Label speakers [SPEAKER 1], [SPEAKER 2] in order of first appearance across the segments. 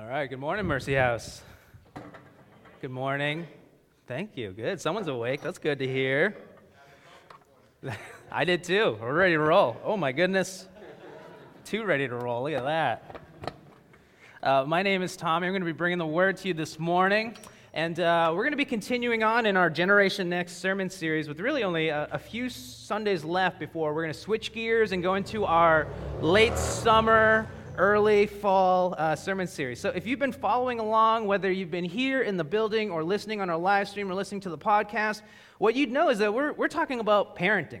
[SPEAKER 1] All right, good morning, Mercy House. Good morning. Thank you. Good. Someone's awake. That's good to hear. I did too. We're ready to roll. Oh my goodness. Too ready to roll. Look at that. Uh, my name is Tommy. I'm going to be bringing the word to you this morning. And uh, we're going to be continuing on in our Generation Next sermon series with really only a, a few Sundays left before we're going to switch gears and go into our late summer early fall uh, sermon series. So if you've been following along, whether you've been here in the building or listening on our live stream or listening to the podcast, what you'd know is that we're, we're talking about parenting.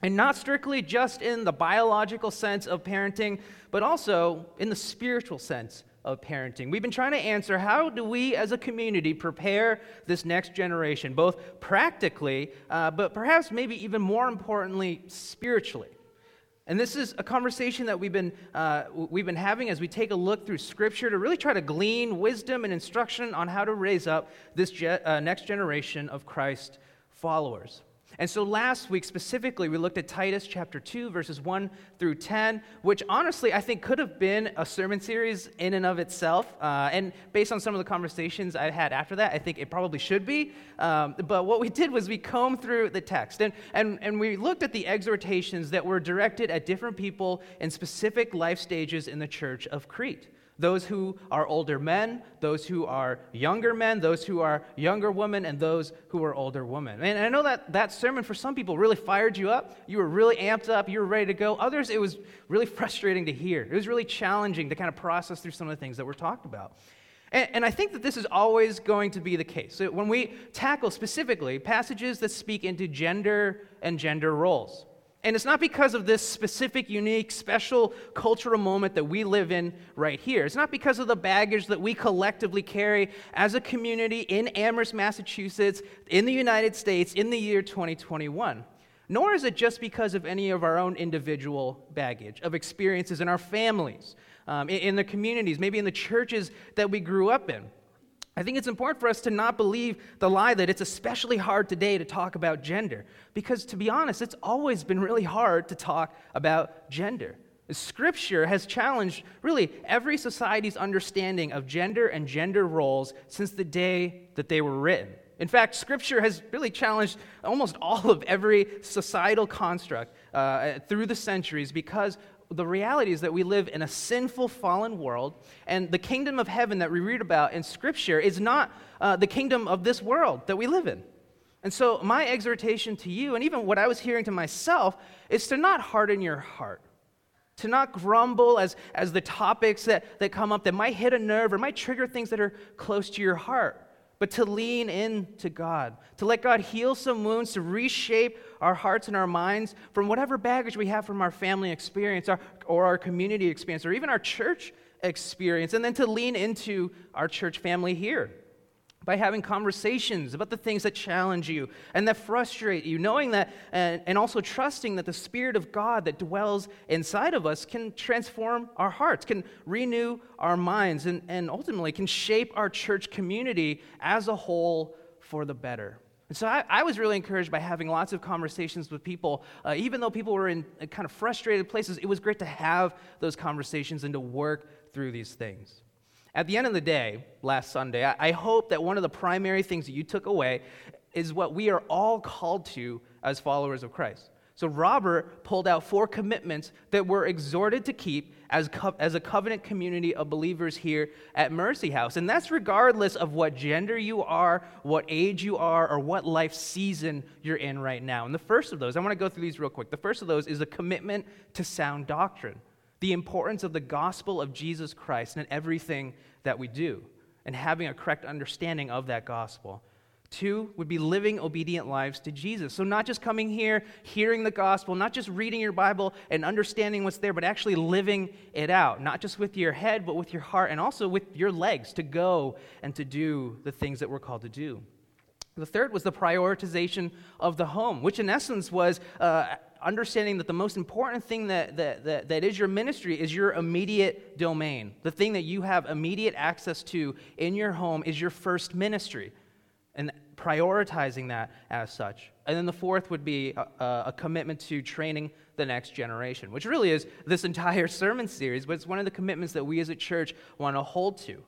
[SPEAKER 1] And not strictly just in the biological sense of parenting, but also in the spiritual sense of parenting. We've been trying to answer how do we as a community prepare this next generation, both practically, uh, but perhaps maybe even more importantly, spiritually. And this is a conversation that we've been, uh, we've been having as we take a look through Scripture to really try to glean wisdom and instruction on how to raise up this ge- uh, next generation of Christ followers. And so last week specifically, we looked at Titus chapter 2, verses 1 through 10, which honestly I think could have been a sermon series in and of itself. Uh, and based on some of the conversations I had after that, I think it probably should be. Um, but what we did was we combed through the text and, and, and we looked at the exhortations that were directed at different people in specific life stages in the church of Crete those who are older men, those who are younger men, those who are younger women, and those who are older women. And I know that that sermon for some people really fired you up. You were really amped up. You were ready to go. Others, it was really frustrating to hear. It was really challenging to kind of process through some of the things that were talked about. And, and I think that this is always going to be the case. So when we tackle specifically passages that speak into gender and gender roles, and it's not because of this specific, unique, special cultural moment that we live in right here. It's not because of the baggage that we collectively carry as a community in Amherst, Massachusetts, in the United States in the year 2021. Nor is it just because of any of our own individual baggage, of experiences in our families, um, in, in the communities, maybe in the churches that we grew up in. I think it's important for us to not believe the lie that it's especially hard today to talk about gender. Because to be honest, it's always been really hard to talk about gender. Scripture has challenged really every society's understanding of gender and gender roles since the day that they were written. In fact, Scripture has really challenged almost all of every societal construct uh, through the centuries because the reality is that we live in a sinful, fallen world, and the kingdom of heaven that we read about in Scripture is not uh, the kingdom of this world that we live in. And so, my exhortation to you, and even what I was hearing to myself, is to not harden your heart, to not grumble as, as the topics that, that come up that might hit a nerve or might trigger things that are close to your heart but to lean in to God, to let God heal some wounds, to reshape our hearts and our minds from whatever baggage we have from our family experience our, or our community experience or even our church experience, and then to lean into our church family here by having conversations about the things that challenge you and that frustrate you, knowing that and, and also trusting that the Spirit of God that dwells inside of us can transform our hearts, can renew our minds, and, and ultimately can shape our church community as a whole for the better. And so I, I, was really encouraged by having lots of conversations with people. Uh, even though people were in uh, kind of frustrated places, it was great to have those conversations and to work through these things. At the end of the day, last Sunday, I hope that one of the primary things that you took away is what we are all called to as followers of Christ. So, Robert pulled out four commitments that we're exhorted to keep as, co- as a covenant community of believers here at Mercy House. And that's regardless of what gender you are, what age you are, or what life season you're in right now. And the first of those, I want to go through these real quick. The first of those is a commitment to sound doctrine the importance of the gospel of Jesus Christ and everything that we do, and having a correct understanding of that gospel. Two would be living obedient lives to Jesus. So, not just coming here, hearing the gospel, not just reading your Bible and understanding what's there, but actually living it out, not just with your head, but with your heart and also with your legs to go and to do the things that we're called to do. The third was the prioritization of the home, which in essence was uh, understanding that the most important thing that, that, that, that is your ministry is your immediate domain. The thing that you have immediate access to in your home is your first ministry. And prioritizing that as such. And then the fourth would be a, a, commitment to training the next generation, which really is this entire sermon series, but it's one of the commitments that we as a church want to hold to.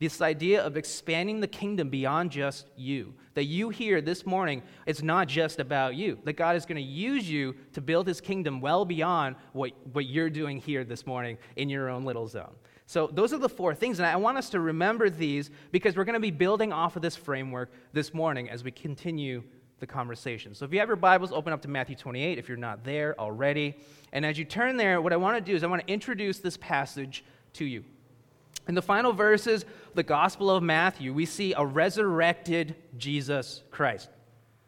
[SPEAKER 1] This idea of expanding the kingdom beyond just you. That you here this morning, it's not just about you. That God is going to use you to build his kingdom well beyond what, what you're doing here this morning in your own little zone. So, those are the four things, and I want us to remember these because we're going to be building off of this framework this morning as we continue the conversation. So, if you have your Bibles, open up to Matthew 28 if you're not there already. And as you turn there, what I want to do is I want to introduce this passage to you. In the final verses the Gospel of Matthew, we see a resurrected Jesus Christ.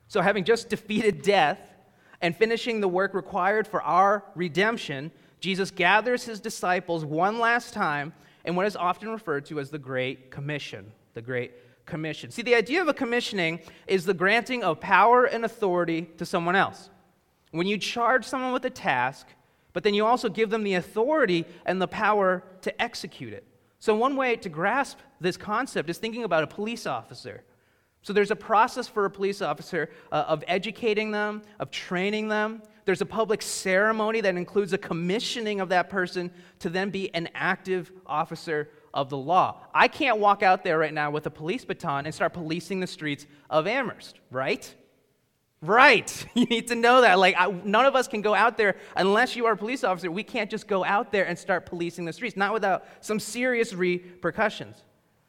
[SPEAKER 1] So, having just defeated death and finishing the work required for our redemption, Jesus gathers his disciples one last time in what is often referred to as the Great Commission. The Great Commission. See, the idea of a commissioning is the granting of power and authority to someone else. When you charge someone with a task, but then you also give them the authority and the power to execute it. So, one way to grasp this concept is thinking about a police officer. So, there's a process for a police officer uh, of educating them, of training them. There's a public ceremony that includes a commissioning of that person to then be an active officer of the law. I can't walk out there right now with a police baton and start policing the streets of Amherst, right? Right. You need to know that. Like, I, none of us can go out there unless you are a police officer. We can't just go out there and start policing the streets, not without some serious repercussions.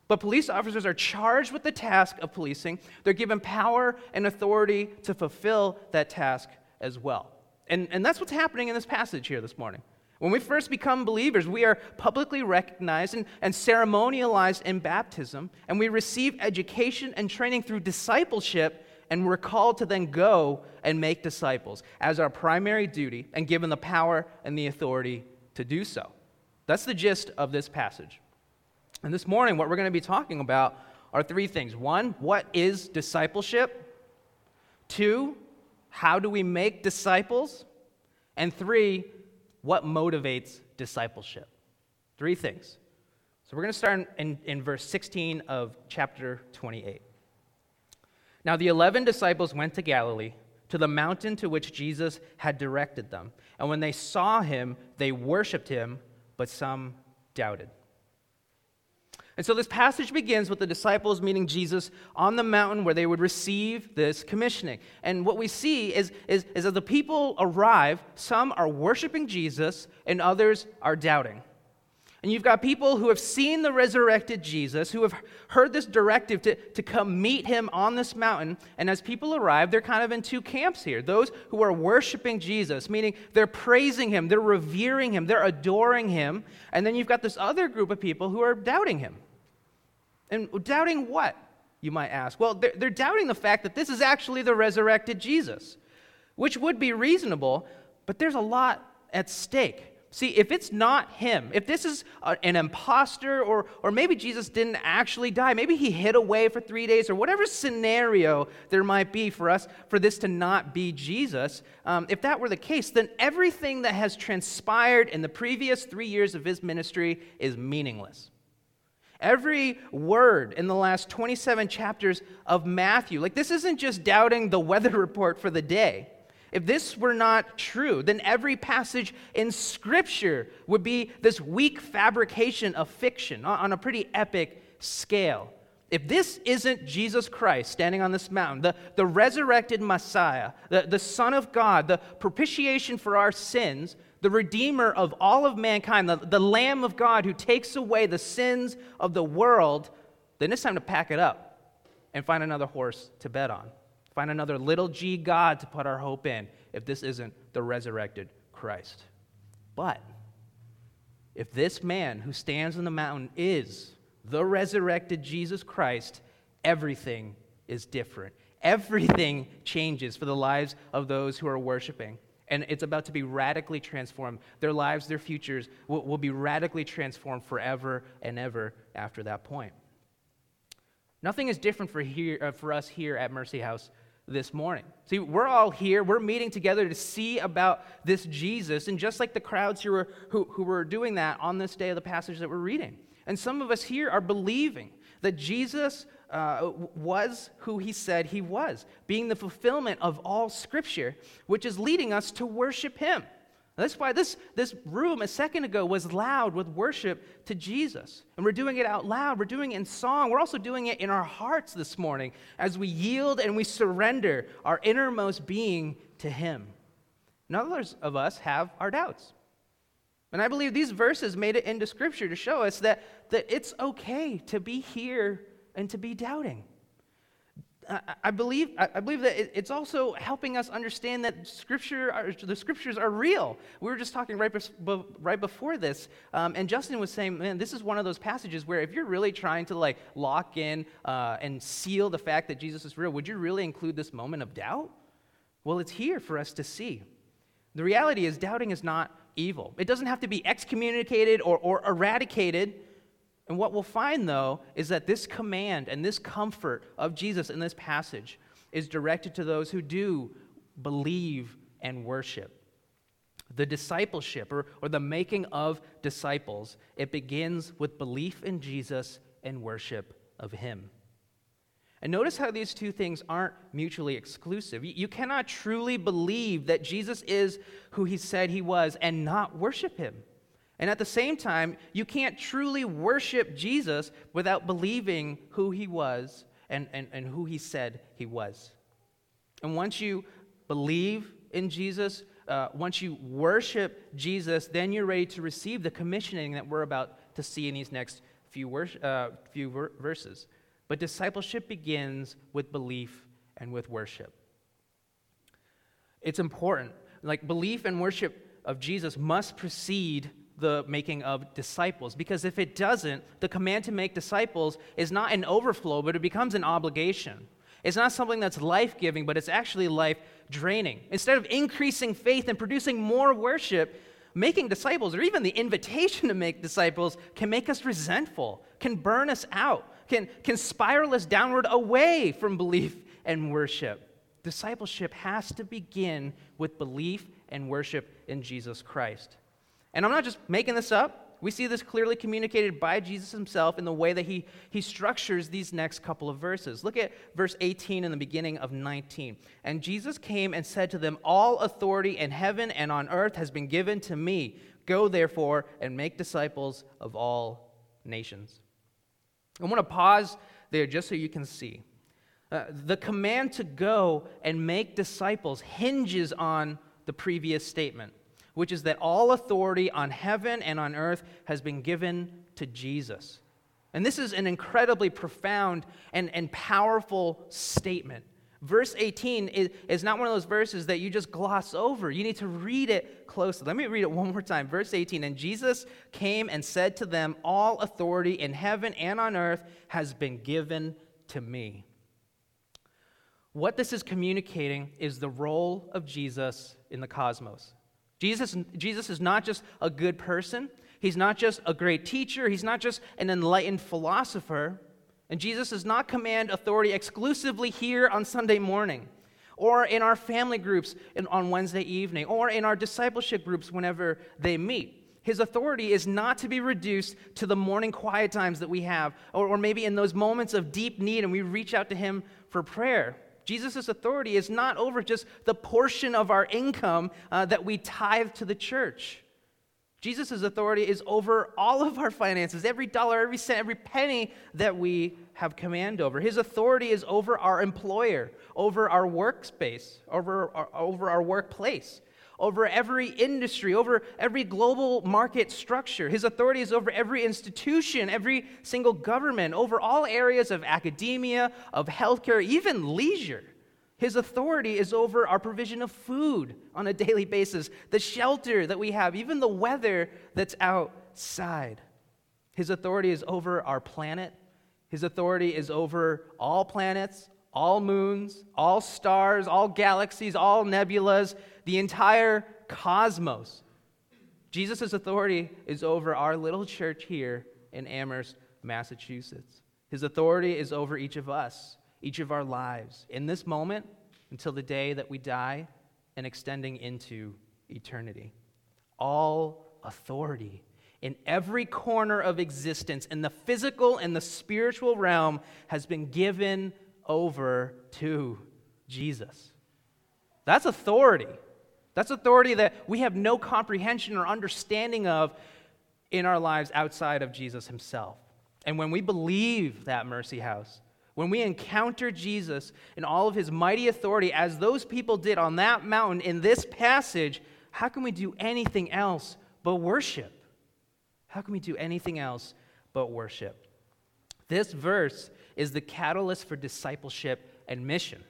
[SPEAKER 1] But police officers are charged with the task of policing. They're given power and authority to fulfill that task as well. And, and that's what's happening in this passage here this morning. When we first become believers, we are publicly recognized and, and ceremonialized in baptism, and we receive education and training through discipleship and we're called to then go and make disciples as our primary duty and given the power and the authority to do so. That's the gist of this passage. And this morning, what we're going to be talking about are three things. One, what is discipleship? Two, how do we make disciples? And three, what motivates discipleship? Three things. So we're going to start in, in verse 16 of chapter 28. Now the eleven disciples went to Galilee, to the mountain to which Jesus had directed them. And when they saw him, they worshiped him, but some doubted. And so this passage begins with the disciples meeting Jesus on the mountain where they would receive this commissioning. And what we see is, is, is that the people arrive, some are worshiping Jesus, and others are doubting. And you've got people who have seen the resurrected Jesus, who have heard this directive to, to come meet him on this mountain. And as people arrive, they're kind of in two camps here. Those who are worshiping Jesus, meaning they're praising him, they're revering him, they're adoring him. And then you've got this other group of people who are doubting him. And doubting what, you might ask? Well, they're, they're doubting the fact that this is actually the resurrected Jesus, which would be reasonable, but there's a lot at stake. See, if it's not him, if this is a, an impostor, or, or maybe Jesus didn't actually die, maybe he hid away for three days, or whatever scenario there might be for us for this to not be Jesus, um, if that were the case, then everything that has transpired in the previous three years of his ministry is meaningless. Every word in the last 27 chapters of Matthew, like this isn't just doubting the weather report for the day. If this were not true, then every passage in Scripture would be this weak fabrication of fiction on a pretty epic scale. If this isn't Jesus Christ standing on this mountain, the, the resurrected Messiah, the, the Son of God, the propitiation for our sins, the Redeemer of all of mankind, the, the Lamb of God who takes away the sins of the world, then it's time to pack it up and find another horse to bet on. Find another little g God to put our hope in if this isn't the resurrected Christ. But if this man who stands on the mountain is the resurrected Jesus Christ, everything is different. Everything changes for the lives of those who are worshiping. And it's about to be radically transformed. Their lives, their futures will, will be radically transformed forever and ever after that point. Nothing is different for, here, uh, for us here at Mercy House this morning. See, we're all here, we're meeting together to see about this Jesus, and just like the crowds who were, who, who were doing that on this day of the passage that we're reading. And some of us here are believing that Jesus uh, was who he said he was, being the fulfillment of all Scripture, which is leading us to worship him. That's why this, this room a second ago was loud with worship to Jesus. And we're doing it out loud. We're doing it in song. We're also doing it in our hearts this morning as we yield and we surrender our innermost being to Him. And others of us have our doubts. And I believe these verses made it into Scripture to show us that, that it's okay to be here and to be doubting. I believe, I believe that it's also helping us understand that scripture, the scriptures are real. We were just talking right, right before this, um, and Justin was saying, man, this is one of those passages where if you're really trying to like lock in uh, and seal the fact that Jesus is real, would you really include this moment of doubt? Well, it's here for us to see. The reality is, doubting is not evil. It doesn't have to be excommunicated or, or eradicated. And what we'll find, though, is that this command and this comfort of Jesus in this passage is directed to those who do believe and worship. The discipleship or, or the making of disciples, it begins with belief in Jesus and worship of Him. And notice how these two things aren't mutually exclusive. You cannot truly believe that Jesus is who He said He was and not worship Him. And at the same time, you can't truly worship Jesus without believing who he was and, and, and who he said he was. And once you believe in Jesus, uh, once you worship Jesus, then you're ready to receive the commissioning that we're about to see in these next few, wor- uh, few ver- verses. But discipleship begins with belief and with worship. It's important. Like belief and worship of Jesus must precede the making of disciples. Because if it doesn't, the command to make disciples is not an overflow, but it becomes an obligation. It's not something that's life giving, but it's actually life draining. Instead of increasing faith and producing more worship, making disciples, or even the invitation to make disciples, can make us resentful, can burn us out, can, can spiral us downward away from belief and worship. Discipleship has to begin with belief and worship in Jesus Christ. And I'm not just making this up. We see this clearly communicated by Jesus himself in the way that he, he structures these next couple of verses. Look at verse 18 and the beginning of 19. And Jesus came and said to them, All authority in heaven and on earth has been given to me. Go therefore and make disciples of all nations. I want to pause there just so you can see. Uh, the command to go and make disciples hinges on the previous statement which is that all authority on heaven and on earth has been given to Jesus. And this is an incredibly profound and, and powerful statement. Verse 18 is, is not one of those verses that you just gloss over. You need to read it closely. Let me read it one more time. Verse 18 And Jesus came and said to them, All authority in heaven and on earth has been given to me. What this is communicating is the role of Jesus in the cosmos. Jesus, Jesus is not just a good person, he's not just a great teacher, he's not just an enlightened philosopher. And Jesus does not command authority exclusively here on Sunday morning, or in our family groups on Wednesday evening, or in our discipleship groups whenever they meet. His authority is not to be reduced to the morning quiet times that we have, or, or maybe in those moments of deep need and we reach out to Him for prayer. Jesus' authority is not over just the portion of our income uh, that we tithe to the church. Jesus' authority is over all of our finances, every dollar, every cent, every penny that we have command over. His authority is over our employer, over our workspace, over our, over our workplace over every industry, over every global market structure. His authority is over every institution, every single government, over all areas of academia, of healthcare, even leisure. His authority is over our provision of food on a daily basis, the shelter that we have, even the weather that's outside. His authority is over our planet. His authority is over all planets, all moons, all stars, all galaxies, all nebulas, the entire cosmos. Jesus' authority is over our little church here in Amherst, Massachusetts. His authority is over each of us, each of our lives, in this moment until the day that we die and extending into eternity. All authority in every corner of existence, in the physical and the spiritual realm, has been given over to Jesus. That's authority. That's authority that we have no comprehension or understanding of in our lives outside of Jesus himself. And when we believe that mercy house, when we encounter Jesus in all of his mighty authority, as those people did on that mountain in this passage, how can we do anything else but worship? How can we do anything else but worship? This verse is the catalyst for discipleship and mission.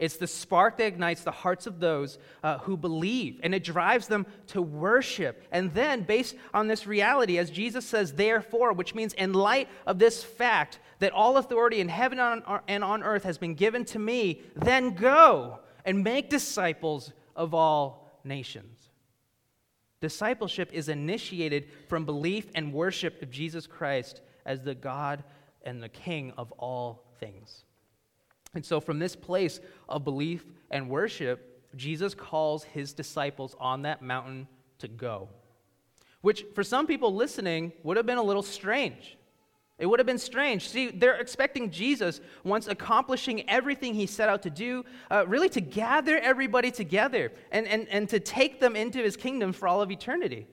[SPEAKER 1] It's the spark that ignites the hearts of those uh, who believe, and it drives them to worship. And then, based on this reality, as Jesus says, therefore, which means in light of this fact that all authority in heaven and on earth has been given to me, then go and make disciples of all nations. Discipleship is initiated from belief and worship of Jesus Christ as the God and the King of all things. And so, from this place of belief and worship, Jesus calls his disciples on that mountain to go, which for some people listening would have been a little strange. It would have been strange. See, they're expecting Jesus, once accomplishing everything he set out to do, uh, really to gather everybody together and, and, and to take them into his kingdom for all of eternity.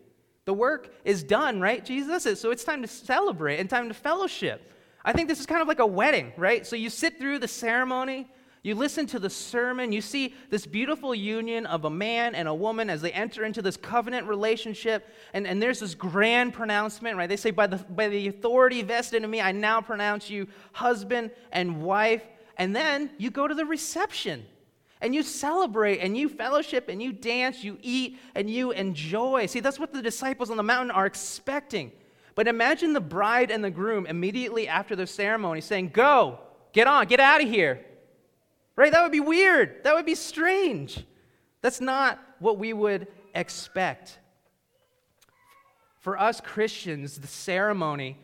[SPEAKER 1] The work is done, right? Jesus So it's time to celebrate and time to fellowship. I think this is kind of like a wedding, right? So you sit through the ceremony, you listen to the sermon, you see this beautiful union of a man and a woman as they enter into this covenant relationship, and, and there's this grand pronouncement, right? They say, by the, by the authority vested in me, I now pronounce you husband and wife. And then you go to the reception and you celebrate and you fellowship and you dance, you eat and you enjoy. See, that's what the disciples on the mountain are expecting. But imagine the bride and the groom immediately after the ceremony saying, Go, get on, get out of here. Right? That would be weird. That would be strange. That's not what we would expect. For us Christians, the ceremony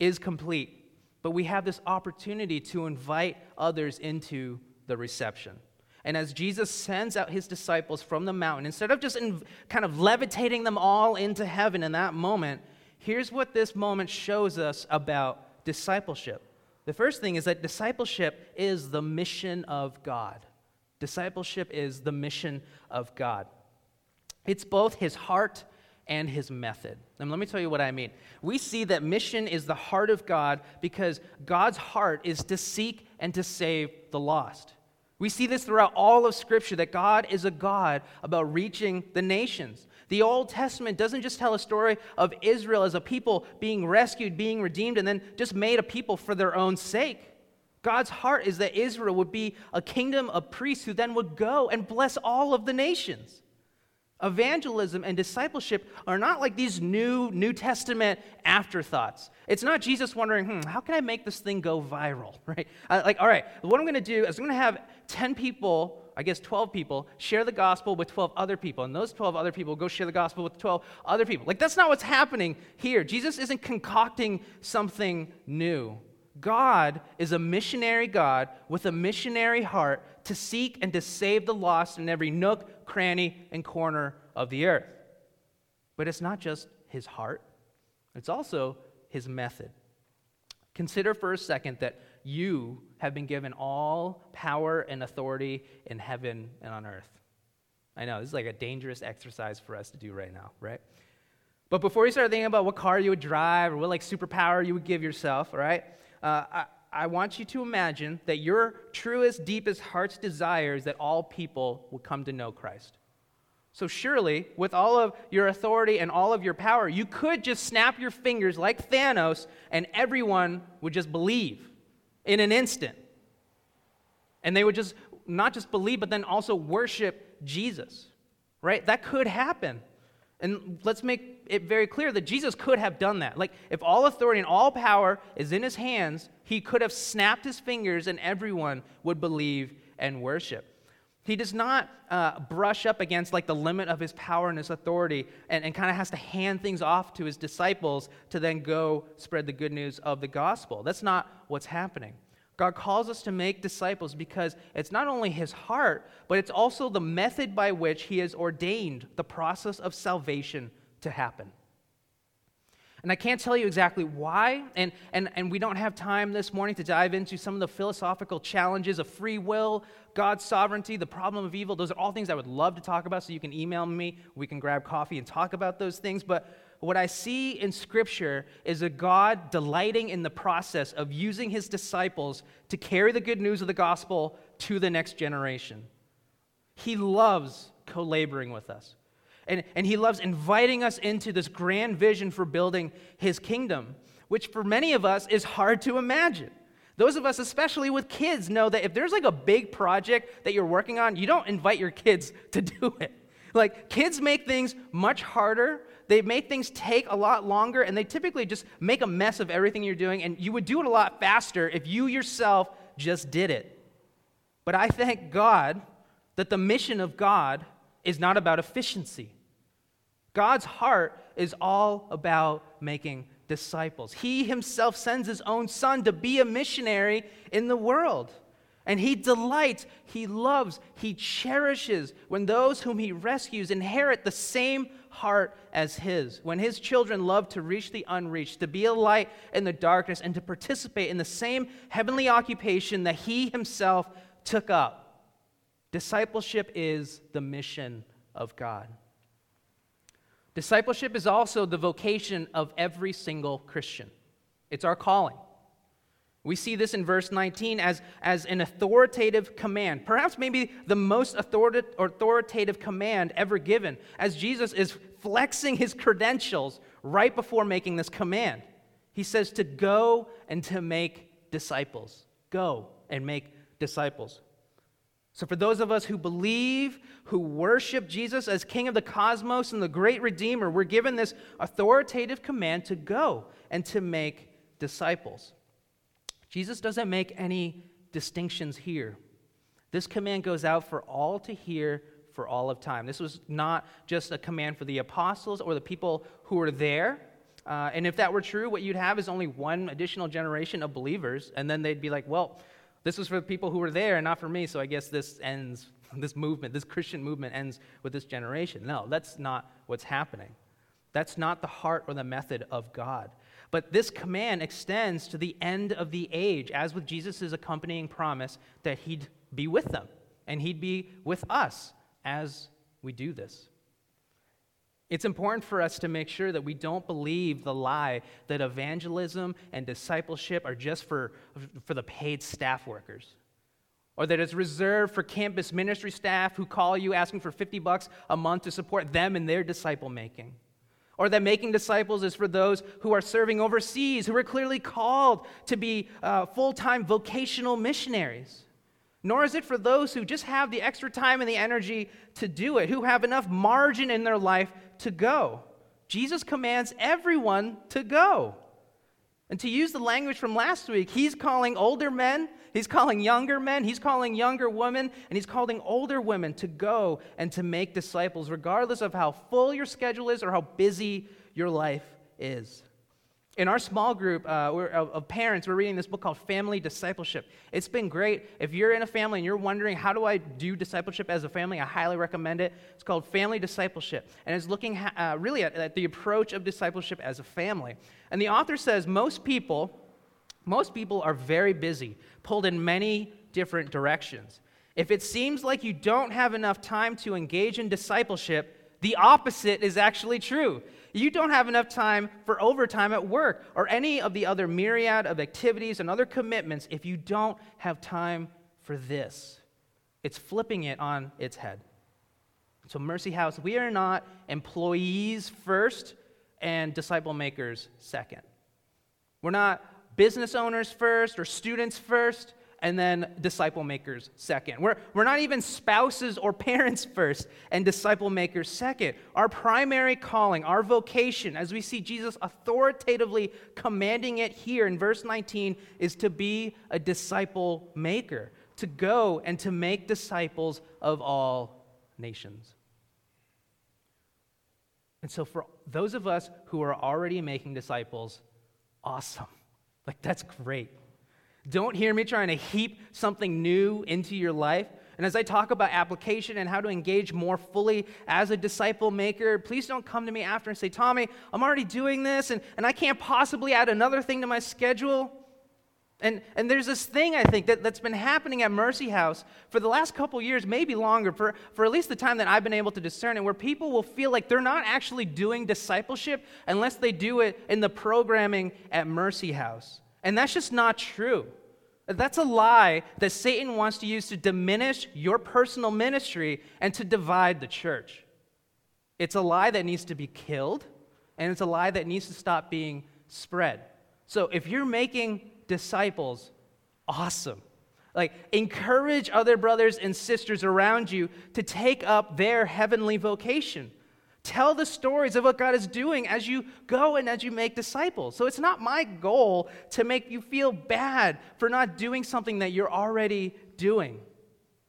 [SPEAKER 1] is complete, but we have this opportunity to invite others into the reception. And as Jesus sends out his disciples from the mountain, instead of just in, kind of levitating them all into heaven in that moment, here's what this moment shows us about discipleship. The first thing is that discipleship is the mission of God. Discipleship is the mission of God. It's both his heart and his method. And let me tell you what I mean. We see that mission is the heart of God because God's heart is to seek and to save the lost. We see this throughout all of Scripture that God is a God about reaching the nations. The Old Testament doesn't just tell a story of Israel as a people being rescued, being redeemed, and then just made a people for their own sake. God's heart is that Israel would be a kingdom of priests who then would go and bless all of the nations. Evangelism and discipleship are not like these new New Testament afterthoughts. It's not Jesus wondering, hmm, how can I make this thing go viral, right? Like, all right, what I'm going to do is I'm going to have 10 people I guess 12 people, share the gospel with 12 other people, and those 12 other people go share the gospel with 12 other people. Like, that's not what's happening here. Jesus isn't concocting something new. God is a missionary God with a missionary heart to seek and to save the lost in every nook, cranny, and corner of the earth. But it's not just his heart, it's also his method. Consider for a second that you have been given all power and authority in heaven and on earth. I know, this is like a dangerous exercise for us to do right now, right? But before you start thinking about what car you would drive or what like superpower you would give yourself, right? Uh, I, I want you to imagine that your truest, deepest heart's desire is that all people will come to know Christ. So, surely, with all of your authority and all of your power, you could just snap your fingers like Thanos and everyone would just believe in an instant. And they would just not just believe, but then also worship Jesus, right? That could happen. And let's make it very clear that Jesus could have done that. Like, if all authority and all power is in his hands, he could have snapped his fingers and everyone would believe and worship. He does not uh, brush up against like the limit of his power and his authority and, and kind of has to hand things off to his disciples to then go spread the good news of the gospel. That's not what's happening. God calls us to make disciples because it's not only his heart, but it's also the method by which he has ordained the process of salvation to happen. And I can't tell you exactly why, and, and, and we don't have time this morning to dive into some of the philosophical challenges of free will, God's sovereignty, the problem of evil. Those are all things I would love to talk about, so you can email me. We can grab coffee and talk about those things. But what I see in Scripture is a God delighting in the process of using his disciples to carry the good news of the gospel to the next generation. He loves co laboring with us. And, and he loves inviting us into this grand vision for building his kingdom, which for many of us is hard to imagine. Those of us, especially with kids, know that if there's like a big project that you're working on, you don't invite your kids to do it. Like, kids make things much harder. They make things take a lot longer, and they typically just make a mess of everything you're doing, and you would do it a lot faster if you yourself just did it. But I thank God that the mission of God is not about efficiency. God's heart is all about making disciples. He himself sends his own son to be a missionary in the world. And he delights, he loves, he cherishes when those whom he rescues inherit the same heart as his. When his children love to reach the unreached, to be a light in the darkness, and to participate in the same heavenly occupation that he himself took up. Discipleship is the mission of God. Discipleship is also the vocation of every single Christian, it's our calling. We see this in verse 19 as, as an authoritative command, perhaps maybe the most authoritative command ever given, as Jesus is flexing his credentials right before making this command. He says to go and to make disciples. Go and make disciples. So, for those of us who believe, who worship Jesus as King of the cosmos and the great Redeemer, we're given this authoritative command to go and to make disciples. Jesus doesn't make any distinctions here. This command goes out for all to hear for all of time. This was not just a command for the apostles or the people who were there. Uh, and if that were true, what you'd have is only one additional generation of believers, and then they'd be like, well, this was for the people who were there and not for me, so I guess this ends, this movement, this Christian movement ends with this generation. No, that's not what's happening. That's not the heart or the method of God. But this command extends to the end of the age, as with Jesus' accompanying promise that he'd be with them and he'd be with us as we do this. It's important for us to make sure that we don't believe the lie that evangelism and discipleship are just for, for the paid staff workers. Or that it's reserved for campus ministry staff who call you asking for 50 bucks a month to support them in their disciple making. Or that making disciples is for those who are serving overseas, who are clearly called to be uh, full time vocational missionaries nor is it for those who just have the extra time and the energy to do it, who have enough margin in their life to go. Jesus commands everyone to go. And to use the language from last week, he's calling older men, he's calling younger men, he's calling younger women, and he's calling older women to go and to make disciples, regardless of how full your schedule is or how busy your life is. In our small group uh, of, of parents, we're reading this book called Family Discipleship. It's been great. If you're in a family and you're wondering, how do I do discipleship as a family? I highly recommend it. It's called Family Discipleship. And it's looking uh, really at, at the approach of discipleship as a family. And the author says most people, most people are very busy, pulled in many different directions. If it seems like you don't have enough time to engage in discipleship, the opposite is actually true. You don't have enough time for overtime at work or any of the other myriad of activities and other commitments if you don't have time for this. It's flipping it on its head. So, Mercy House, we are not employees first and disciple makers second. We're not business owners first or students first and then disciple makers second. We're, we're not even spouses or parents first and disciple makers second. Our primary calling, our vocation, as we see Jesus authoritatively commanding it here in verse 19, is to be a disciple maker, to go and to make disciples of all nations. And so, for those of us who are already making disciples, awesome. Like, that's great. Don't hear me trying to heap something new into your life. And as I talk about application and how to engage more fully as a disciple maker, please don't come to me after and say, Tommy, I'm already doing this and, and I can't possibly add another thing to my schedule. And, and there's this thing, I think, that, that's been happening at Mercy House for the last couple years, maybe longer, for, for at least the time that I've been able to discern it, where people will feel like they're not actually doing discipleship unless they do it in the programming at Mercy House. And that's just not true. That's a lie that Satan wants to use to diminish your personal ministry and to divide the church. It's a lie that needs to be killed, and it's a lie that needs to stop being spread. So if you're making disciples, awesome. Like, encourage other brothers and sisters around you to take up their heavenly vocation. Tell the stories of what God is doing as you go and as you make disciples. So, it's not my goal to make you feel bad for not doing something that you're already doing.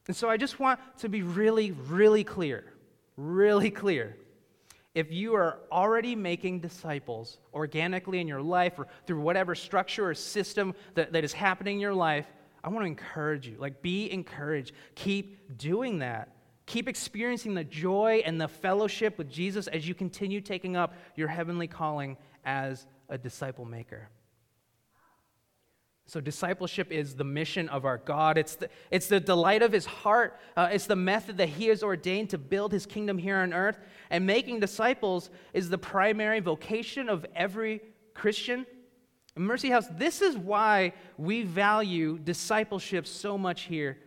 [SPEAKER 1] And so, I just want to be really, really clear, really clear if you are already making disciples organically in your life or through whatever structure or system that, that is happening in your life, I want to encourage you. Like, be encouraged. Keep doing that. Keep experiencing the joy and the fellowship with Jesus as you continue taking up your heavenly calling as a disciple maker. So, discipleship is the mission of our God. It's the, it's the delight of his heart. Uh, it's the method that he has ordained to build his kingdom here on earth. And making disciples is the primary vocation of every Christian. Mercy House, this is why we value discipleship so much here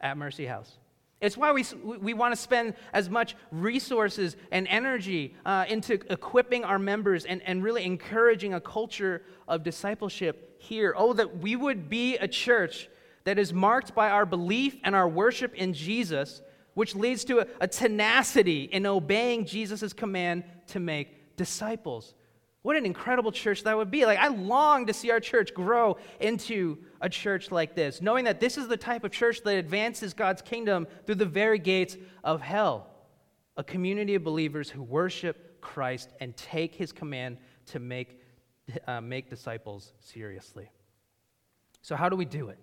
[SPEAKER 1] at Mercy House. It's why we, we want to spend as much resources and energy uh, into equipping our members and, and really encouraging a culture of discipleship here. Oh, that we would be a church that is marked by our belief and our worship in Jesus, which leads to a, a tenacity in obeying Jesus' command to make disciples. What an incredible church that would be. Like, I long to see our church grow into a church like this, knowing that this is the type of church that advances God's kingdom through the very gates of hell. A community of believers who worship Christ and take his command to make, uh, make disciples seriously. So, how do we do it?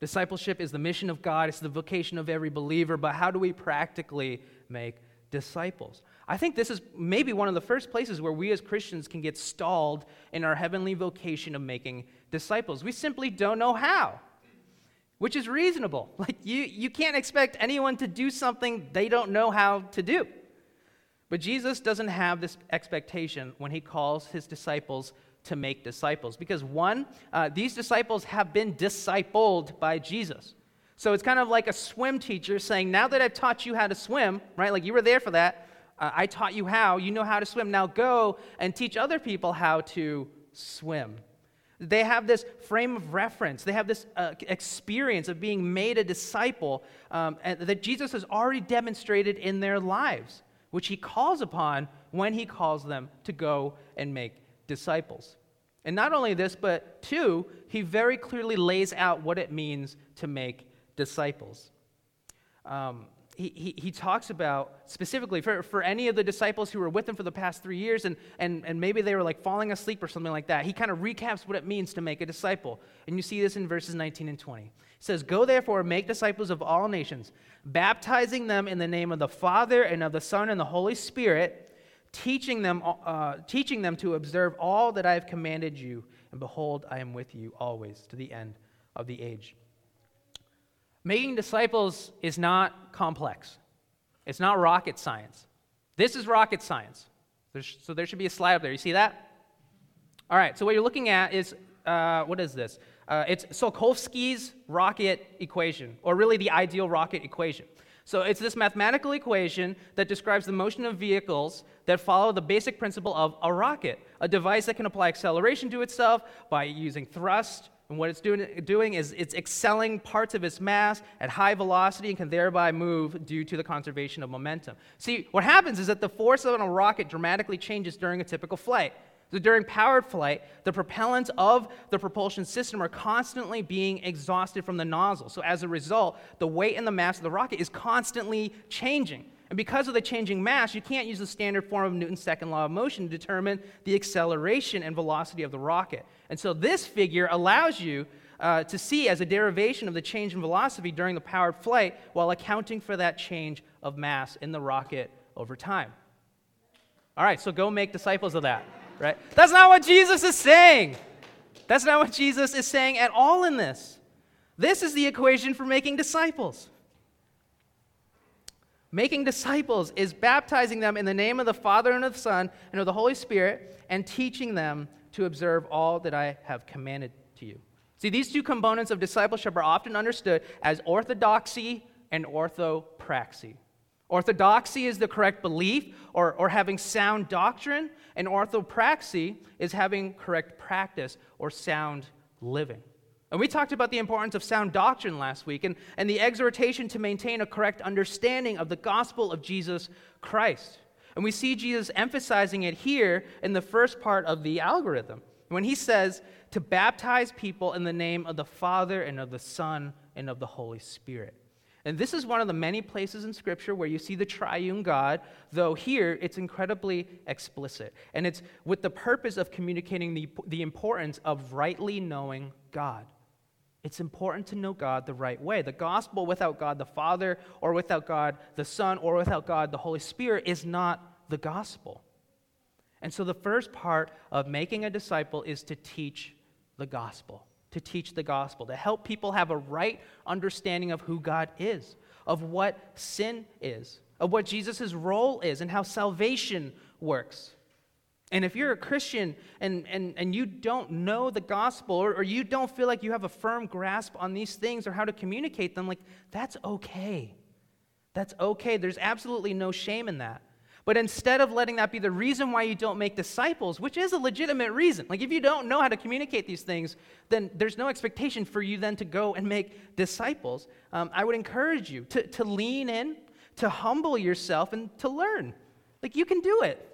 [SPEAKER 1] Discipleship is the mission of God, it's the vocation of every believer, but how do we practically make disciples? I think this is maybe one of the first places where we as Christians can get stalled in our heavenly vocation of making disciples. We simply don't know how, which is reasonable. Like, you, you can't expect anyone to do something they don't know how to do. But Jesus doesn't have this expectation when he calls his disciples to make disciples. Because, one, uh, these disciples have been discipled by Jesus. So it's kind of like a swim teacher saying, Now that I've taught you how to swim, right? Like you were there for that, I taught you how. You know how to swim. Now go and teach other people how to swim. They have this frame of reference. They have this uh, experience of being made a disciple um, that Jesus has already demonstrated in their lives, which he calls upon when he calls them to go and make disciples. And not only this, but two, he very clearly lays out what it means to make disciples. Um, he, he, talks about specifically for, for any of the disciples who were with him for the past three years and, and, and maybe they were like falling asleep or something like that. He kind of recaps what it means to make a disciple. And you see this in verses 19 and 20. He says, Go therefore, make disciples of all nations, baptizing them in the name of the Father and of the Son and the Holy Spirit, teaching them, uh, teaching them to observe all that I have commanded you. And behold, I am with you always to the end of the age. Making disciples is not complex, it's not rocket science. This is rocket science. There's, so there should be a slide up there. You see that? All right, so what you're looking at is uh, what is this? Uh, it's Tsiolkovsky's rocket equation, or really the ideal rocket equation. So it's this mathematical equation that describes the motion of vehicles that follow the basic principle of a rocket, a device that can apply acceleration to itself by using thrust and what it's doing, doing is it's excelling parts of its mass at high velocity and can thereby move due to the conservation of momentum. See, what happens is that the force of a rocket dramatically changes during a typical flight. So during powered flight, the propellants of the propulsion system are constantly being exhausted from the nozzle. So as a result, the weight and the mass of the rocket is constantly changing. And because of the changing mass, you can't use the standard form of Newton's second law of motion to determine the acceleration and velocity of the rocket. And so this figure allows you uh, to see as a derivation of the change in velocity during the powered flight while accounting for that change of mass in the rocket over time. All right, so go make disciples of that, right? That's not what Jesus is saying. That's not what Jesus is saying at all in this. This is the equation for making disciples. Making disciples is baptizing them in the name of the Father and of the Son and of the Holy Spirit and teaching them to observe all that I have commanded to you. See, these two components of discipleship are often understood as orthodoxy and orthopraxy. Orthodoxy is the correct belief or, or having sound doctrine, and orthopraxy is having correct practice or sound living. And we talked about the importance of sound doctrine last week and, and the exhortation to maintain a correct understanding of the gospel of Jesus Christ. And we see Jesus emphasizing it here in the first part of the algorithm when he says to baptize people in the name of the Father and of the Son and of the Holy Spirit. And this is one of the many places in Scripture where you see the triune God, though here it's incredibly explicit. And it's with the purpose of communicating the, the importance of rightly knowing God. It's important to know God the right way. The gospel without God the Father, or without God the Son, or without God the Holy Spirit is not the gospel. And so the first part of making a disciple is to teach the gospel to teach the gospel, to help people have a right understanding of who God is, of what sin is, of what Jesus' role is, and how salvation works. And if you're a Christian and, and, and you don't know the gospel or, or you don't feel like you have a firm grasp on these things or how to communicate them, like, that's okay. That's okay. There's absolutely no shame in that. But instead of letting that be the reason why you don't make disciples, which is a legitimate reason, like if you don't know how to communicate these things, then there's no expectation for you then to go and make disciples. Um, I would encourage you to, to lean in, to humble yourself, and to learn. Like you can do it.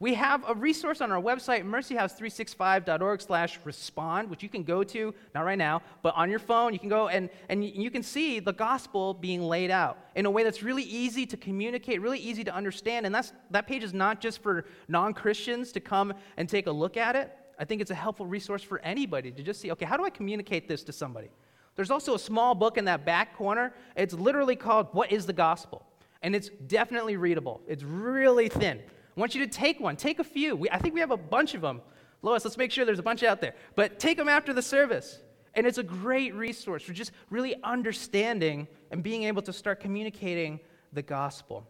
[SPEAKER 1] We have a resource on our website, mercyhouse365.org slash respond, which you can go to, not right now, but on your phone, you can go and, and you can see the gospel being laid out in a way that's really easy to communicate, really easy to understand. And that's, that page is not just for non Christians to come and take a look at it. I think it's a helpful resource for anybody to just see, okay, how do I communicate this to somebody? There's also a small book in that back corner. It's literally called What is the Gospel? And it's definitely readable. It's really thin. I want you to take one. Take a few. We, I think we have a bunch of them. Lois, let's make sure there's a bunch out there. But take them after the service. And it's a great resource for just really understanding and being able to start communicating the gospel.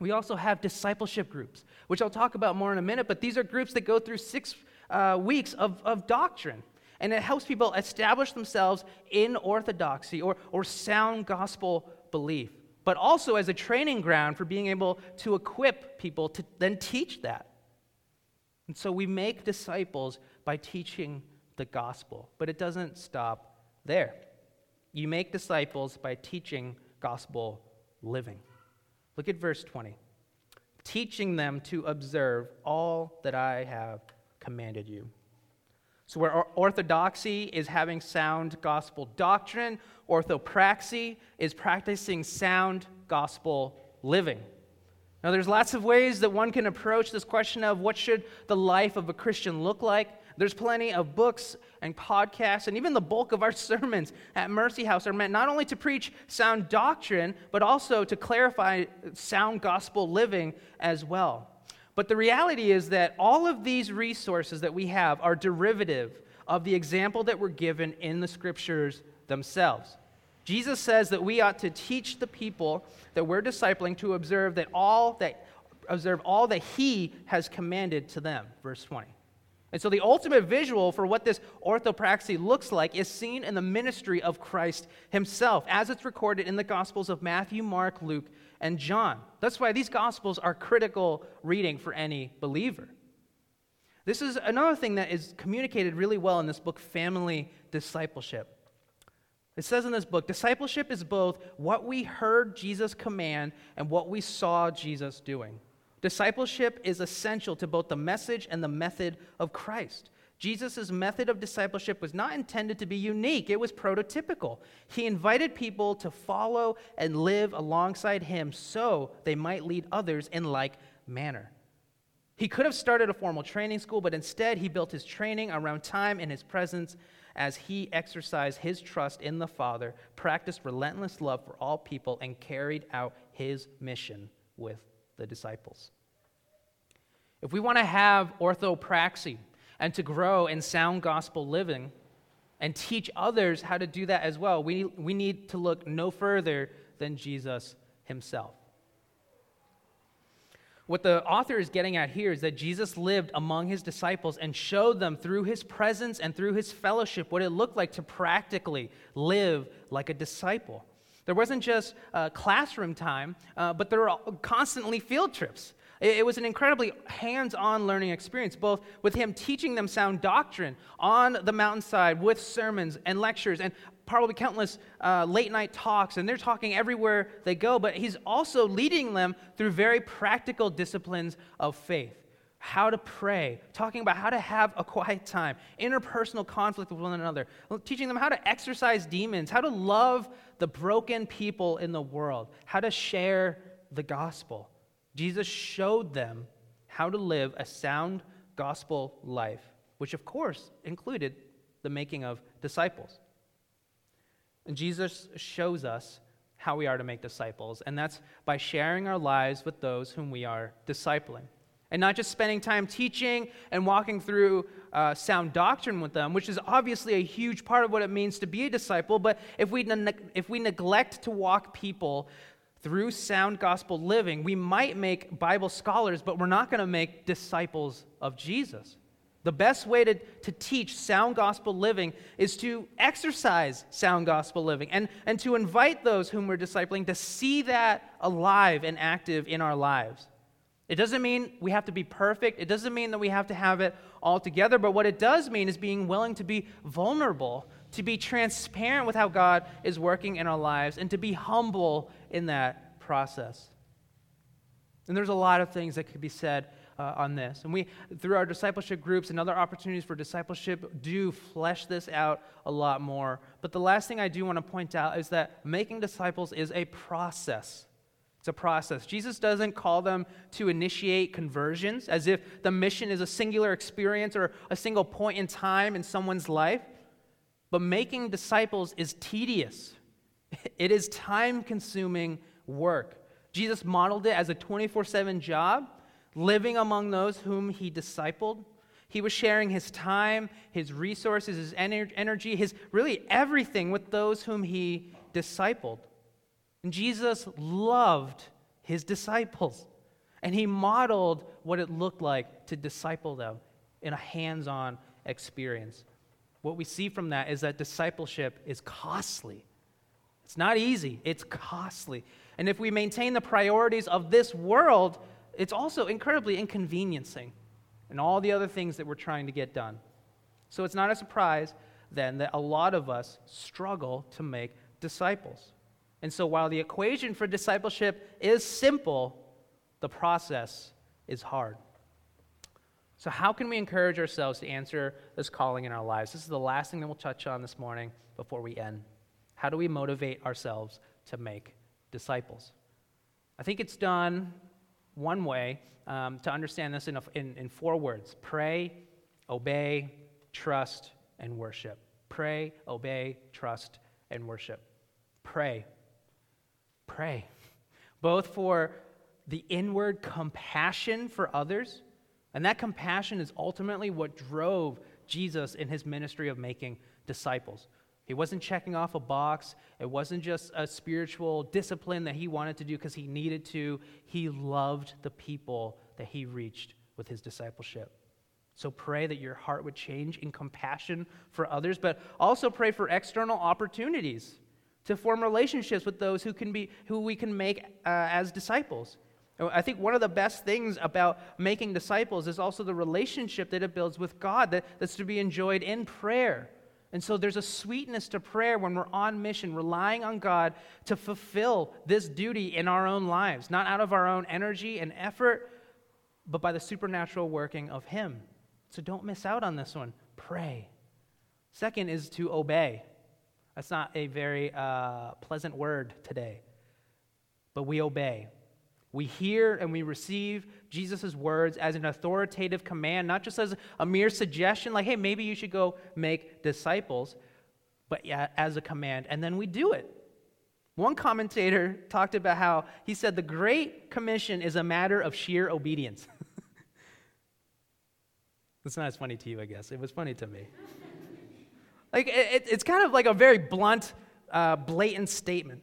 [SPEAKER 1] We also have discipleship groups, which I'll talk about more in a minute, but these are groups that go through six uh, weeks of, of doctrine. And it helps people establish themselves in orthodoxy or, or sound gospel belief but also as a training ground for being able to equip people to then teach that. And so we make disciples by teaching the gospel, but it doesn't stop there. You make disciples by teaching gospel living. Look at verse 20. Teaching them to observe all that I have commanded you. So, where orthodoxy is having sound gospel doctrine, orthopraxy is practicing sound gospel living. Now, there's lots of ways that one can approach this question of what should the life of a Christian look like. There's plenty of books and podcasts, and even the bulk of our sermons at Mercy House are meant not only to preach sound doctrine, but also to clarify sound gospel living as well. But the reality is that all of these resources that we have are derivative of the example that we're given in the scriptures themselves. Jesus says that we ought to teach the people that we're discipling to observe that all that observe all that he has commanded to them verse 20 and so the ultimate visual for what this orthopraxy looks like is seen in the ministry of Christ himself, as it's recorded in the Gospels of Matthew, Mark, Luke, and John. That's why these Gospels are critical reading for any believer. This is another thing that is communicated really well in this book, Family Discipleship. It says in this book discipleship is both what we heard Jesus command and what we saw Jesus doing. Discipleship is essential to both the message and the method of Christ. Jesus' method of discipleship was not intended to be unique, it was prototypical. He invited people to follow and live alongside him so they might lead others in like manner. He could have started a formal training school, but instead he built his training around time in his presence as he exercised his trust in the Father, practiced relentless love for all people, and carried out his mission with the disciples. If we want to have orthopraxy and to grow in sound gospel living and teach others how to do that as well, we, we need to look no further than Jesus himself. What the author is getting at here is that Jesus lived among his disciples and showed them through his presence and through his fellowship what it looked like to practically live like a disciple. There wasn't just uh, classroom time, uh, but there were constantly field trips. It, was an incredibly hands on learning experience, both with him teaching them sound doctrine on the mountainside with sermons and lectures and probably countless uh, late night talks, and they're talking everywhere they go, but he's also leading them through very practical disciplines of faith. How to pray, talking about how to have a quiet time, interpersonal conflict with one another, teaching them how to exorcise demons, how to love the broken people in the world, how to share the gospel. Jesus showed them how to live a sound gospel life, which of course included the making of disciples. And Jesus shows us how we are to make disciples, and that's by sharing our lives with those whom we are discipling. And not just spending time teaching and walking through uh, sound doctrine with them, which is obviously a huge part of what it means to be a disciple, but if we, ne- if we neglect to walk people through sound gospel living, we might make Bible scholars, but we're not going to make disciples of Jesus. The best way to, to teach sound gospel living is to exercise sound gospel living and, and to invite those whom we're discipling to see that alive and active in our lives. It doesn't mean we have to be perfect. It doesn't mean that we have to have it all together. But what it does mean is being willing to be vulnerable, to be transparent with how God is working in our lives, and to be humble in that process. And there's a lot of things that could be said uh, on this. And we, through our discipleship groups and other opportunities for discipleship, do flesh this out a lot more. But the last thing I do want to point out is that making disciples is a process. It's a process. Jesus doesn't call them to initiate conversions as if the mission is a singular experience or a single point in time in someone's life. But making disciples is tedious, it is time consuming work. Jesus modeled it as a 24 7 job living among those whom he discipled. He was sharing his time, his resources, his energy, his really everything with those whom he discipled. And Jesus loved his disciples. And he modeled what it looked like to disciple them in a hands on experience. What we see from that is that discipleship is costly. It's not easy, it's costly. And if we maintain the priorities of this world, it's also incredibly inconveniencing and all the other things that we're trying to get done. So it's not a surprise then that a lot of us struggle to make disciples. And so while the equation for discipleship is simple, the process is hard. So, how can we encourage ourselves to answer this calling in our lives? This is the last thing that we'll touch on this morning before we end. How do we motivate ourselves to make disciples? I think it's done one way um, to understand this in, a, in, in four words pray, obey, trust, and worship. Pray, obey, trust, and worship. Pray. Pray. Both for the inward compassion for others, and that compassion is ultimately what drove Jesus in his ministry of making disciples. He wasn't checking off a box. It wasn't just a spiritual discipline that he wanted to do because he needed to. He loved the people that he reached with his discipleship. So pray that your heart would change in compassion for others, but also pray for external opportunities to form relationships with those who can be who we can make uh, as disciples. I think one of the best things about making disciples is also the relationship that it builds with God that, that's to be enjoyed in prayer. And so there's a sweetness to prayer when we're on mission, relying on God to fulfill this duty in our own lives, not out of our own energy and effort, but by the supernatural working of Him. So don't miss out on this one. Pray. Second is to obey. That's not a very uh, pleasant word today, but we obey. We hear and we receive Jesus' words as an authoritative command, not just as a mere suggestion, like, hey, maybe you should go make disciples, but yeah, as a command. And then we do it. One commentator talked about how he said the Great Commission is a matter of sheer obedience. That's not as funny to you, I guess. It was funny to me. like, it, it's kind of like a very blunt, uh, blatant statement.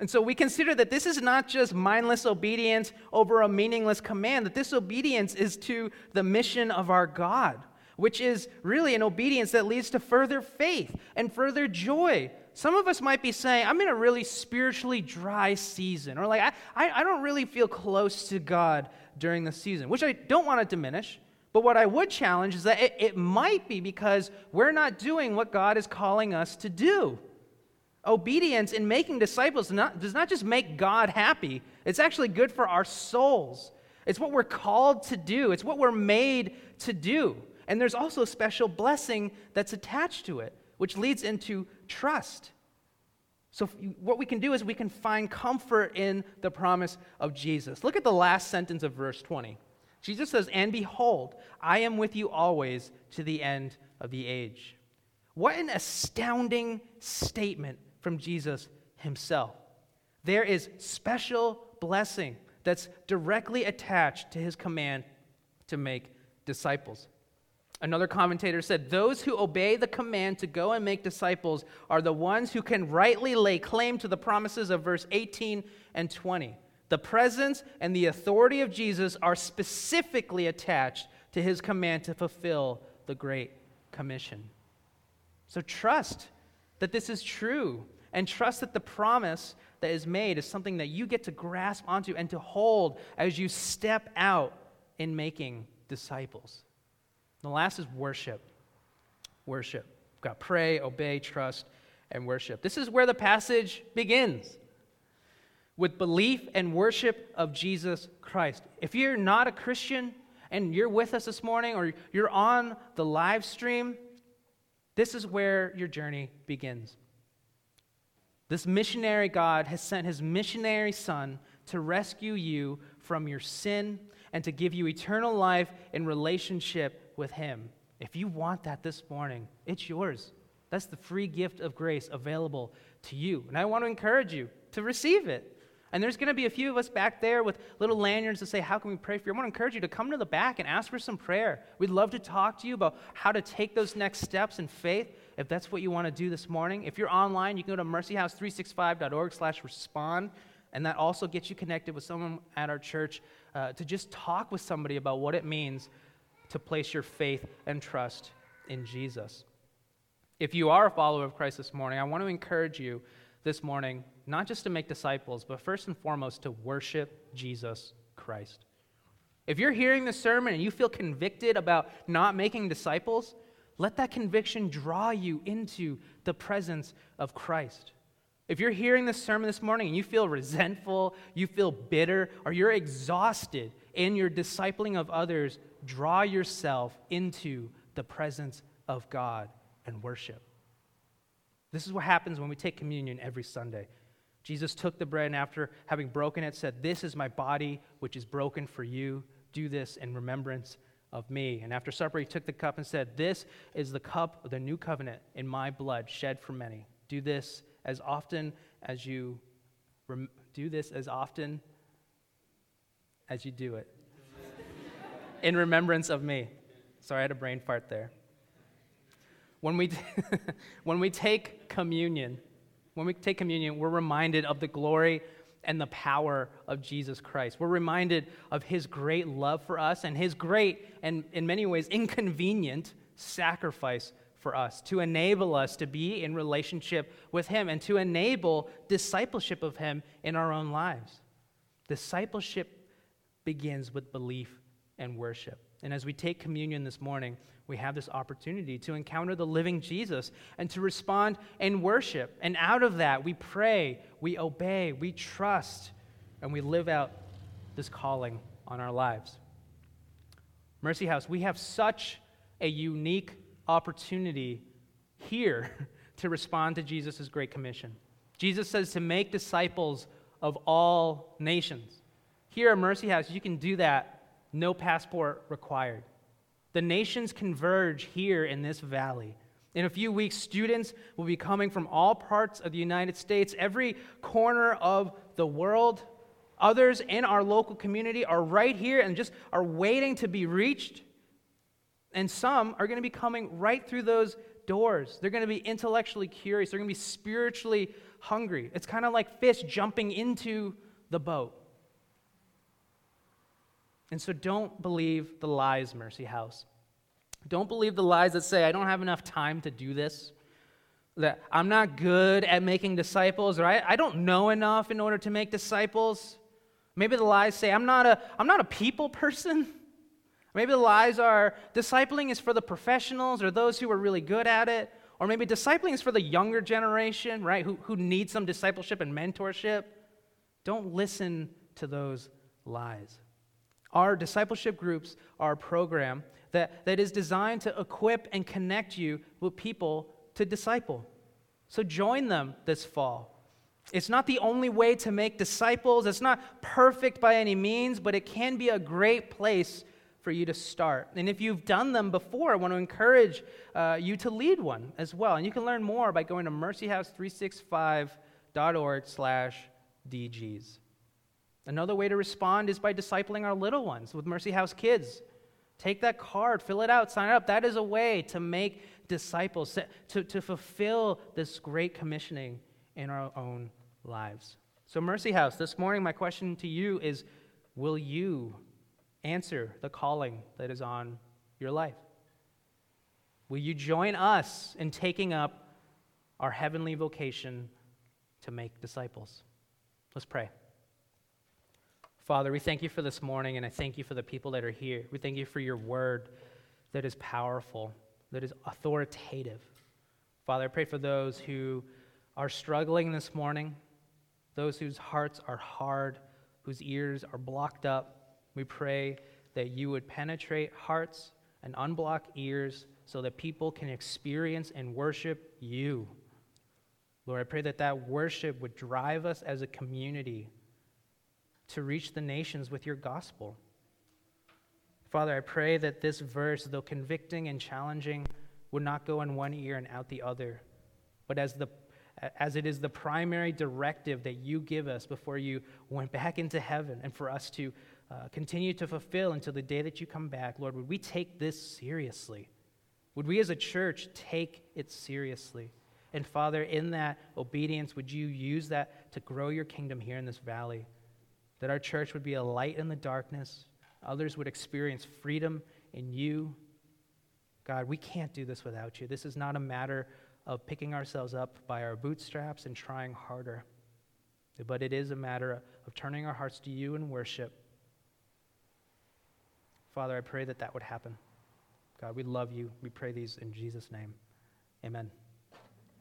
[SPEAKER 1] And so we consider that this is not just mindless obedience over a meaningless command, that this obedience is to the mission of our God, which is really an obedience that leads to further faith and further joy. Some of us might be saying, I'm in a really spiritually dry season, or like, I, I, I don't really feel close to God during the season, which I don't want to diminish. But what I would challenge is that it, it might be because we're not doing what God is calling us to do. Obedience in making disciples does not, just make God happy, it's actually good for our souls. It's what we're called to do, it's what we're made to do. And there's also a special blessing that's attached to it, which leads into trust. So, what we can do is we can find comfort in the promise of Jesus. Look at the last sentence of verse 20. Jesus says, And behold, I am with you always to the end of the age. What an astounding statement from Jesus himself. There is special blessing that's directly attached to his command to make disciples. Another commentator said, Those who obey the command to go and make disciples are the ones who can rightly lay claim to the promises of verse 18 and 20. The presence and the authority of Jesus are specifically attached to his command to fulfill the Great Commission. So trust that this is true and trust that the promise that is made is something that you get to grasp onto and to hold as you step out in making disciples. The last is worship. Worship. We've got pray, obey, trust, and worship. This is where the passage begins with belief and worship of Jesus Christ. If you're not a Christian and you're with us this morning or you're on the live stream, this is where your journey begins. This missionary God has sent his missionary son to rescue you from your sin and to give you eternal life in relationship with him. If you want that this morning, it's yours. That's the free gift of grace available to you. And I want to encourage you to receive it. And there's going to be a few of us back there with little lanyards to say, How can we pray for you? I want to encourage you to come to the back and ask for some prayer. We'd love to talk to you about how to take those next steps in faith if that's what you want to do this morning. If you're online, you can go to mercyhouse365.org slash respond, and that also gets you connected with someone at our church uh, to just talk with somebody about what it means to place your faith and trust in Jesus. If you are a follower of Christ this morning, I want to encourage you this morning not just to make disciples, but first and foremost to worship Jesus Christ. If you're hearing this sermon and you feel convicted about not making disciples, let that conviction draw you into the presence of Christ. If you're hearing this sermon this morning and you feel resentful, you feel bitter, or you're exhausted in your discipling of others, draw yourself into the presence of God and worship. This is what happens when we take communion every Sunday. Jesus took the bread and after having broken it said, This is my body, which is broken for you. Do this in remembrance of me. And after supper, he took the cup and said, This is the cup of the new covenant in my blood, shed for many. Do this as often as you rem- do this as often as you do it. in remembrance of me. Sorry, I had a brain fart there. When we, when we take communion, when we take communion, we're reminded of the glory and the power of Jesus Christ. We're reminded of his great love for us and his great and, in many ways, inconvenient sacrifice for us to enable us to be in relationship with him and to enable discipleship of him in our own lives. Discipleship begins with belief and worship. And as we take communion this morning, we have this opportunity to encounter the living Jesus and to respond in worship. And out of that, we pray, we obey, we trust, and we live out this calling on our lives. Mercy House, we have such a unique opportunity here to respond to Jesus' great commission. Jesus says to make disciples of all nations. Here at Mercy House, you can do that, no passport required. The nations converge here in this valley. In a few weeks, students will be coming from all parts of the United States, every corner of the world. Others in our local community are right here and just are waiting to be reached. And some are going to be coming right through those doors. They're going to be intellectually curious, they're going to be spiritually hungry. It's kind of like fish jumping into the boat. And so don't believe the lies, Mercy House. Don't believe the lies that say, I don't have enough time to do this, that I'm not good at making disciples, or I, I don't know enough in order to make disciples. Maybe the lies say, I'm not a, I'm not a people person. Maybe the lies are, discipling is for the professionals or those who are really good at it. Or maybe discipling is for the younger generation, right, who, who need some discipleship and mentorship. Don't listen to those lies. Our discipleship groups are a program that, that is designed to equip and connect you with people to disciple. So join them this fall. It's not the only way to make disciples. It's not perfect by any means, but it can be a great place for you to start. And if you've done them before, I want to encourage uh, you to lead one as well. And you can learn more by going to mercyhouse365.org slash DGs. Another way to respond is by discipling our little ones with Mercy House Kids. Take that card, fill it out, sign it up. That is a way to make disciples, to, to fulfill this great commissioning in our own lives. So, Mercy House, this morning, my question to you is Will you answer the calling that is on your life? Will you join us in taking up our heavenly vocation to make disciples? Let's pray. Father, we thank you for this morning, and I thank you for the people that are here. We thank you for your word that is powerful, that is authoritative. Father, I pray for those who are struggling this morning, those whose hearts are hard, whose ears are blocked up. We pray that you would penetrate hearts and unblock ears so that people can experience and worship you. Lord, I pray that that worship would drive us as a community to reach the nations with your gospel. Father, I pray that this verse, though convicting and challenging, would not go in one ear and out the other, but as, the, as it is the primary directive that you give us before you went back into heaven and for us to uh, continue to fulfill until the day that you come back, Lord, would we take this seriously? Would we as a church take it seriously? And Father, in that obedience, would you use that to grow your kingdom here in this valley? That our church would be a light in the darkness. Others would experience freedom in you. God, we can't do this without you. This is not a matter of picking ourselves up by our bootstraps and trying harder, but it is a matter of turning our hearts to you in worship. Father, I pray that that would happen. God, we love you. We pray these in Jesus' name. Amen.